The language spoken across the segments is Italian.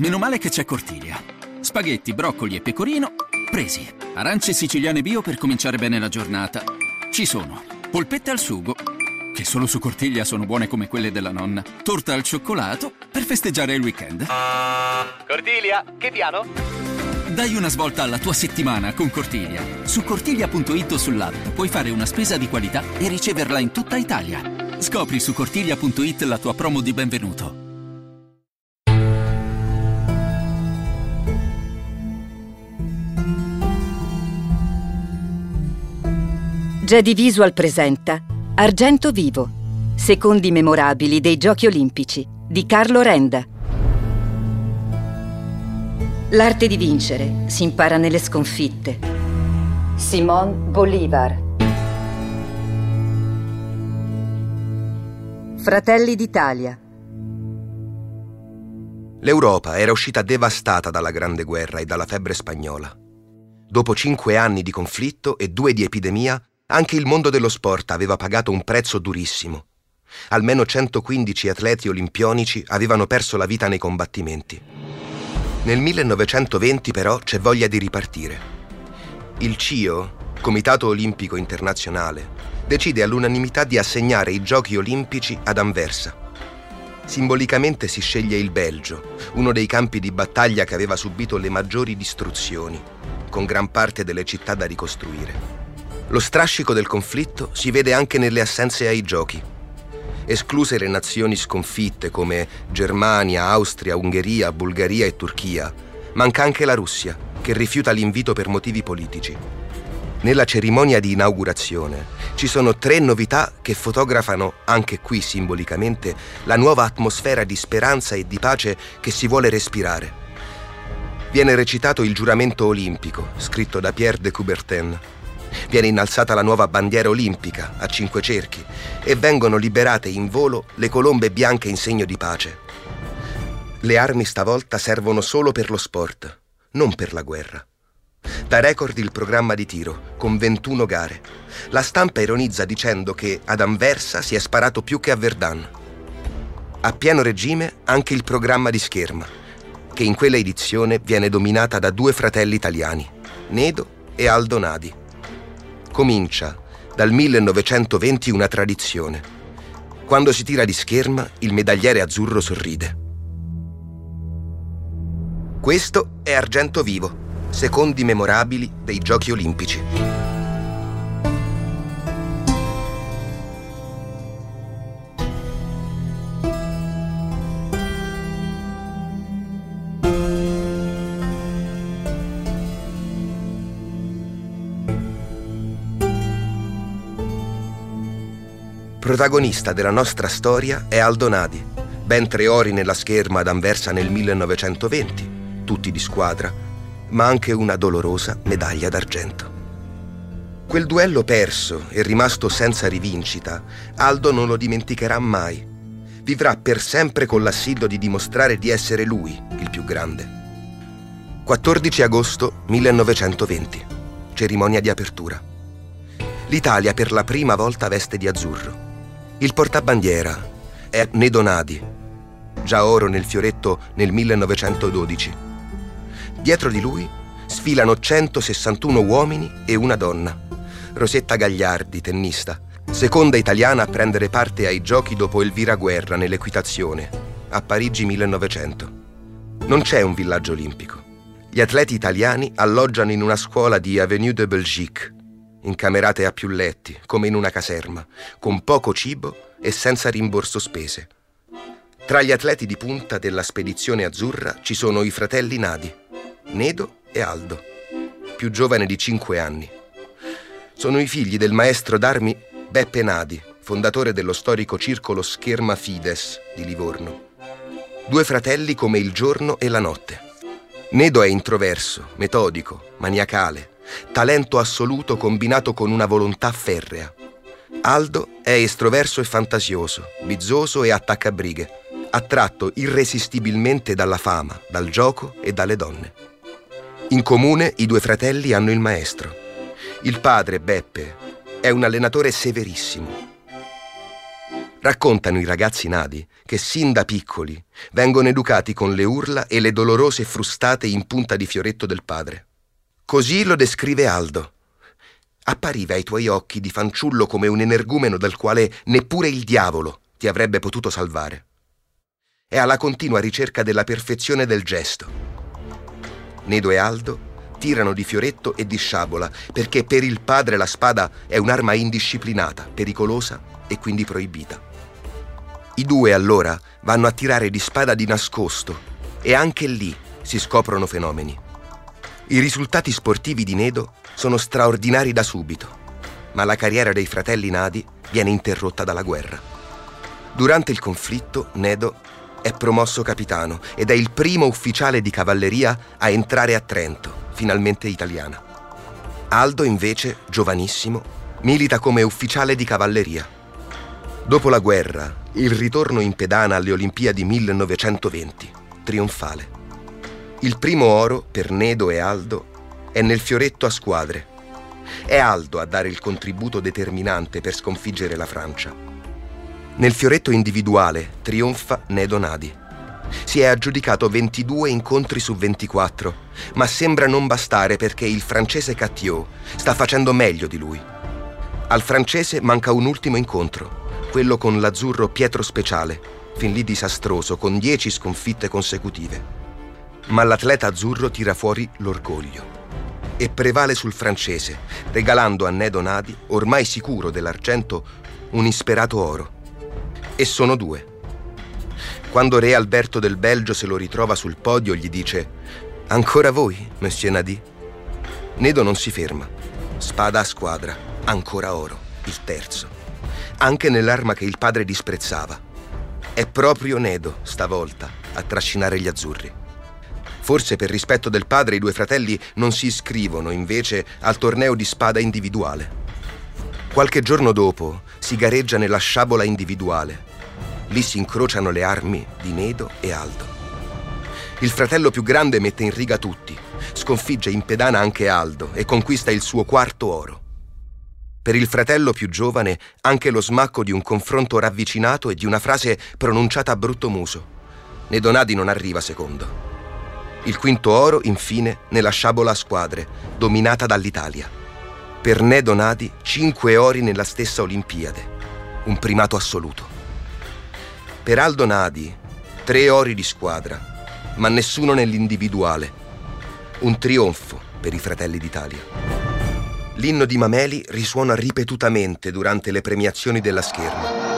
meno male che c'è Cortiglia. Spaghetti, broccoli e pecorino, presi. Arance siciliane bio per cominciare bene la giornata. Ci sono. Polpette al sugo, che solo su Cortiglia sono buone come quelle della nonna. Torta al cioccolato per festeggiare il weekend. Cortiglia, che piano? Dai una svolta alla tua settimana con Cortiglia. Su cortiglia.it o sull'app puoi fare una spesa di qualità e riceverla in tutta Italia. Scopri su cortiglia.it la tua promo di benvenuto. Jedi Visual presenta Argento Vivo, secondi memorabili dei Giochi Olimpici di Carlo Renda. L'arte di vincere si impara nelle sconfitte. Simon Bolivar. Fratelli d'Italia. L'Europa era uscita devastata dalla Grande Guerra e dalla febbre spagnola. Dopo cinque anni di conflitto e due di epidemia, anche il mondo dello sport aveva pagato un prezzo durissimo. Almeno 115 atleti olimpionici avevano perso la vita nei combattimenti. Nel 1920 però c'è voglia di ripartire. Il CIO, Comitato Olimpico Internazionale, decide all'unanimità di assegnare i Giochi Olimpici ad Anversa. Simbolicamente si sceglie il Belgio, uno dei campi di battaglia che aveva subito le maggiori distruzioni, con gran parte delle città da ricostruire. Lo strascico del conflitto si vede anche nelle assenze ai giochi. Escluse le nazioni sconfitte come Germania, Austria, Ungheria, Bulgaria e Turchia, manca anche la Russia, che rifiuta l'invito per motivi politici. Nella cerimonia di inaugurazione ci sono tre novità che fotografano, anche qui simbolicamente, la nuova atmosfera di speranza e di pace che si vuole respirare. Viene recitato il giuramento olimpico, scritto da Pierre de Coubertin, Viene innalzata la nuova bandiera olimpica a cinque cerchi e vengono liberate in volo le colombe bianche in segno di pace. Le armi stavolta servono solo per lo sport, non per la guerra. Da record il programma di tiro, con 21 gare. La stampa ironizza dicendo che ad Anversa si è sparato più che a Verdun. A pieno regime anche il programma di scherma, che in quella edizione viene dominata da due fratelli italiani, Nedo e Aldo Nadi. Comincia dal 1920 una tradizione. Quando si tira di scherma, il medagliere azzurro sorride. Questo è Argento Vivo, secondi memorabili dei Giochi Olimpici. Protagonista della nostra storia è Aldo Nadi, ben tre ori nella scherma ad Anversa nel 1920, tutti di squadra, ma anche una dolorosa medaglia d'argento. Quel duello perso e rimasto senza rivincita, Aldo non lo dimenticherà mai. Vivrà per sempre con l'assido di dimostrare di essere lui il più grande. 14 agosto 1920, cerimonia di apertura. L'Italia per la prima volta veste di azzurro. Il portabandiera è Nedonadi, già oro nel fioretto nel 1912. Dietro di lui sfilano 161 uomini e una donna. Rosetta Gagliardi, tennista, seconda italiana a prendere parte ai giochi dopo Elvira Guerra nell'equitazione, a Parigi 1900. Non c'è un villaggio olimpico. Gli atleti italiani alloggiano in una scuola di Avenue de Belgique, incamerate a più letti, come in una caserma, con poco cibo e senza rimborso spese. Tra gli atleti di punta della spedizione azzurra ci sono i fratelli Nadi, Nedo e Aldo, più giovane di 5 anni. Sono i figli del maestro d'armi Beppe Nadi, fondatore dello storico circolo Scherma Fides di Livorno. Due fratelli come il giorno e la notte. Nedo è introverso, metodico, maniacale, talento assoluto combinato con una volontà ferrea. Aldo è estroverso e fantasioso, bizzoso e attaccabrighe, attratto irresistibilmente dalla fama, dal gioco e dalle donne. In comune i due fratelli hanno il maestro. Il padre, Beppe, è un allenatore severissimo. Raccontano i ragazzi nadi che sin da piccoli vengono educati con le urla e le dolorose frustate in punta di fioretto del padre. Così lo descrive Aldo. Appariva ai tuoi occhi di fanciullo come un energumeno dal quale neppure il diavolo ti avrebbe potuto salvare. È alla continua ricerca della perfezione del gesto. Nedo e Aldo tirano di fioretto e di sciabola perché per il padre la spada è un'arma indisciplinata, pericolosa e quindi proibita. I due allora vanno a tirare di spada di nascosto e anche lì si scoprono fenomeni. I risultati sportivi di Nedo sono straordinari da subito, ma la carriera dei fratelli Nadi viene interrotta dalla guerra. Durante il conflitto, Nedo è promosso capitano ed è il primo ufficiale di cavalleria a entrare a Trento, finalmente italiana. Aldo, invece, giovanissimo, milita come ufficiale di cavalleria. Dopo la guerra, il ritorno in pedana alle Olimpiadi 1920, trionfale. Il primo oro per Nedo e Aldo è nel fioretto a squadre. È Aldo a dare il contributo determinante per sconfiggere la Francia. Nel fioretto individuale trionfa Nedo Nadi. Si è aggiudicato 22 incontri su 24, ma sembra non bastare perché il francese Cattiot sta facendo meglio di lui. Al francese manca un ultimo incontro quello con l'azzurro Pietro Speciale, fin lì disastroso, con dieci sconfitte consecutive. Ma l'atleta azzurro tira fuori l'orgoglio e prevale sul francese, regalando a Nedo Nadi, ormai sicuro dell'argento, un isperato oro. E sono due. Quando Re Alberto del Belgio se lo ritrova sul podio, gli dice: Ancora voi, Monsieur Nadi? Nedo non si ferma. Spada a squadra, ancora oro, il terzo anche nell'arma che il padre disprezzava. È proprio Nedo, stavolta, a trascinare gli azzurri. Forse per rispetto del padre i due fratelli non si iscrivono invece al torneo di spada individuale. Qualche giorno dopo si gareggia nella sciabola individuale. Lì si incrociano le armi di Nedo e Aldo. Il fratello più grande mette in riga tutti, sconfigge in pedana anche Aldo e conquista il suo quarto oro. Per il fratello più giovane anche lo smacco di un confronto ravvicinato e di una frase pronunciata a brutto muso. Ne Donadi non arriva secondo. Il quinto oro, infine, nella sciabola a squadre, dominata dall'Italia. Per Ne Donadi, cinque ori nella stessa Olimpiade, un primato assoluto. Per Aldo Nadi, tre ori di squadra, ma nessuno nell'individuale. Un trionfo per i fratelli d'Italia. L'inno di Mameli risuona ripetutamente durante le premiazioni della scherma.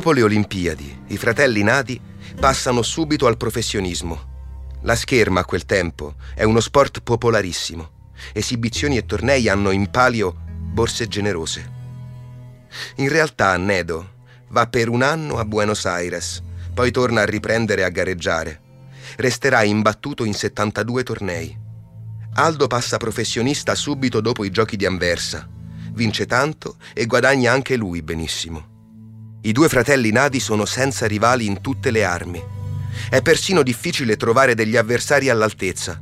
Dopo le Olimpiadi, i fratelli Nadi passano subito al professionismo. La scherma a quel tempo è uno sport popolarissimo. Esibizioni e tornei hanno in palio borse generose. In realtà Nedo va per un anno a Buenos Aires, poi torna a riprendere a gareggiare. Resterà imbattuto in 72 tornei. Aldo passa professionista subito dopo i giochi di Anversa. Vince tanto e guadagna anche lui benissimo. I due fratelli Nadi sono senza rivali in tutte le armi. È persino difficile trovare degli avversari all'altezza.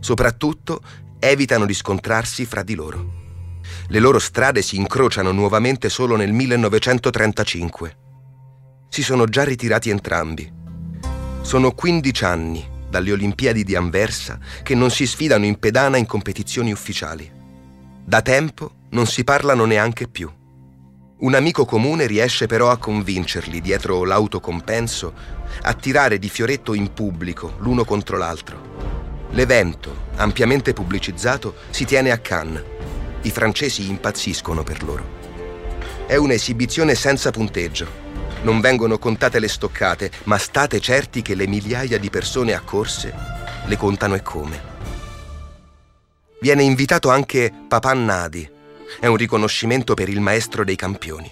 Soprattutto evitano di scontrarsi fra di loro. Le loro strade si incrociano nuovamente solo nel 1935. Si sono già ritirati entrambi. Sono 15 anni dalle Olimpiadi di Anversa che non si sfidano in pedana in competizioni ufficiali. Da tempo non si parlano neanche più. Un amico comune riesce però a convincerli, dietro l'autocompenso, a tirare di fioretto in pubblico l'uno contro l'altro. L'evento, ampiamente pubblicizzato, si tiene a Cannes. I francesi impazziscono per loro. È un'esibizione senza punteggio. Non vengono contate le stoccate, ma state certi che le migliaia di persone accorse le contano e come. Viene invitato anche Papan Nadi, è un riconoscimento per il maestro dei campioni.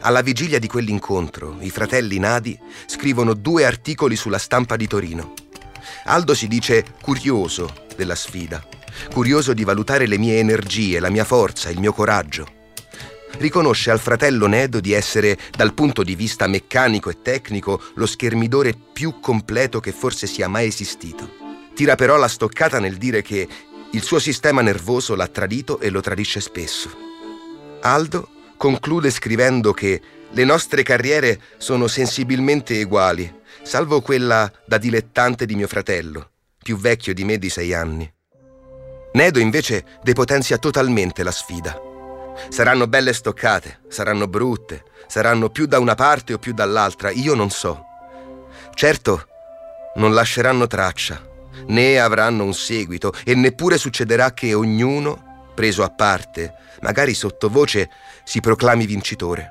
Alla vigilia di quell'incontro, i fratelli Nadi scrivono due articoli sulla stampa di Torino. Aldo si dice curioso della sfida, curioso di valutare le mie energie, la mia forza, il mio coraggio. Riconosce al fratello Nedo di essere, dal punto di vista meccanico e tecnico, lo schermidore più completo che forse sia mai esistito. Tira però la stoccata nel dire che il suo sistema nervoso l'ha tradito e lo tradisce spesso. Aldo conclude scrivendo che le nostre carriere sono sensibilmente uguali, salvo quella da dilettante di mio fratello, più vecchio di me di sei anni. Nedo invece depotenzia totalmente la sfida. Saranno belle stoccate, saranno brutte, saranno più da una parte o più dall'altra, io non so. Certo, non lasceranno traccia, né avranno un seguito e neppure succederà che ognuno, preso a parte, magari sottovoce, si proclami vincitore.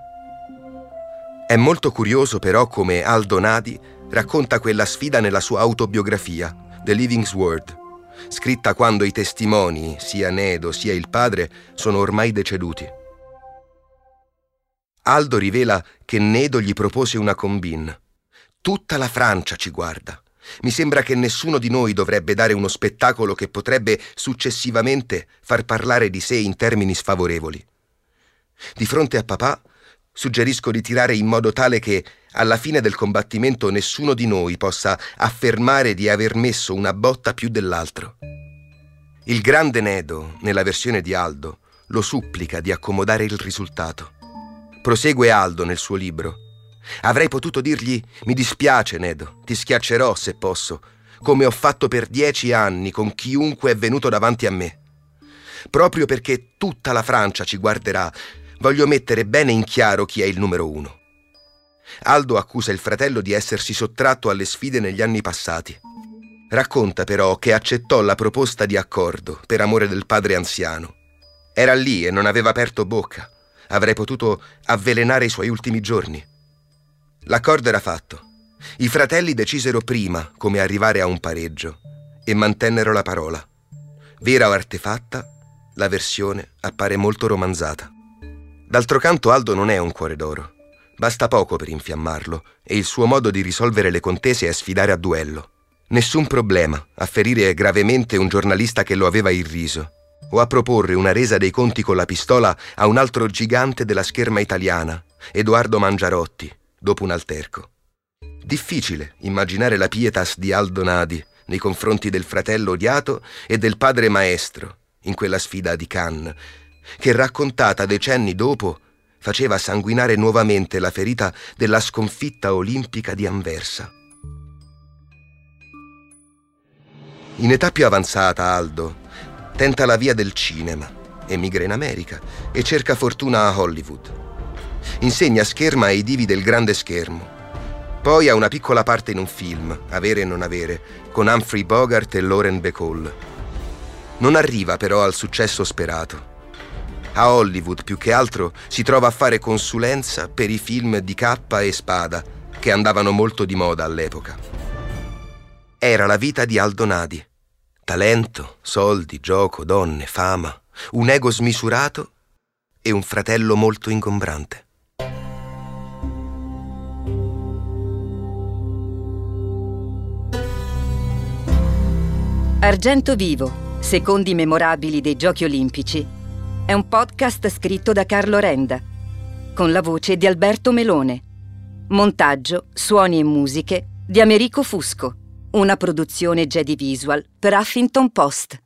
È molto curioso però come Aldo Nadi racconta quella sfida nella sua autobiografia, The Living Word, scritta quando i testimoni, sia Nedo sia il padre, sono ormai deceduti. Aldo rivela che Nedo gli propose una combin. Tutta la Francia ci guarda. Mi sembra che nessuno di noi dovrebbe dare uno spettacolo che potrebbe successivamente far parlare di sé in termini sfavorevoli. Di fronte a papà, suggerisco di tirare in modo tale che alla fine del combattimento nessuno di noi possa affermare di aver messo una botta più dell'altro. Il grande Nedo, nella versione di Aldo, lo supplica di accomodare il risultato. Prosegue Aldo nel suo libro. Avrei potuto dirgli mi dispiace, Nedo, ti schiaccerò se posso, come ho fatto per dieci anni con chiunque è venuto davanti a me. Proprio perché tutta la Francia ci guarderà, voglio mettere bene in chiaro chi è il numero uno. Aldo accusa il fratello di essersi sottratto alle sfide negli anni passati. Racconta però che accettò la proposta di accordo per amore del padre anziano. Era lì e non aveva aperto bocca. Avrei potuto avvelenare i suoi ultimi giorni. L'accordo era fatto. I fratelli decisero prima come arrivare a un pareggio e mantennero la parola. Vera o artefatta, la versione appare molto romanzata. D'altro canto Aldo non è un cuore d'oro. Basta poco per infiammarlo e il suo modo di risolvere le contese è sfidare a duello. Nessun problema a ferire gravemente un giornalista che lo aveva irriso o a proporre una resa dei conti con la pistola a un altro gigante della scherma italiana, Edoardo Mangiarotti, dopo un alterco. Difficile immaginare la pietas di Aldo Nadi nei confronti del fratello odiato e del padre maestro in quella sfida di Cannes, che raccontata decenni dopo faceva sanguinare nuovamente la ferita della sconfitta olimpica di Anversa. In età più avanzata, Aldo tenta la via del cinema, emigra in America e cerca fortuna a Hollywood. Insegna scherma ai divi del grande schermo. Poi ha una piccola parte in un film, Avere e non avere, con Humphrey Bogart e Lauren Bacall. Non arriva però al successo sperato a Hollywood più che altro si trova a fare consulenza per i film di cappa e spada che andavano molto di moda all'epoca. Era la vita di Aldo Nadi. Talento, soldi, gioco, donne, fama, un ego smisurato e un fratello molto ingombrante. Argento Vivo, secondi memorabili dei Giochi Olimpici è un podcast scritto da Carlo Renda, con la voce di Alberto Melone. Montaggio, suoni e musiche di Americo Fusco. Una produzione Jedi Visual per Huffington Post.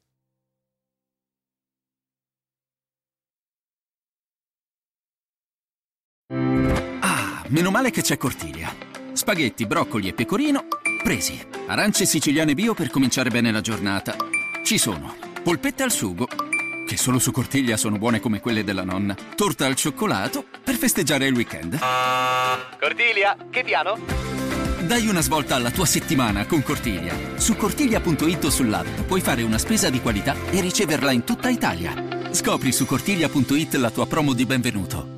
Ah, meno male che c'è Cortiglia. Spaghetti, broccoli e pecorino presi. Arance siciliane bio per cominciare bene la giornata. Ci sono. Polpette al sugo che solo su Cortiglia sono buone come quelle della nonna. Torta al cioccolato per festeggiare il weekend. Cortiglia, che piano? Dai una svolta alla tua settimana con Cortiglia. Su cortiglia.it o sull'app puoi fare una spesa di qualità e riceverla in tutta Italia. Scopri su cortiglia.it la tua promo di benvenuto.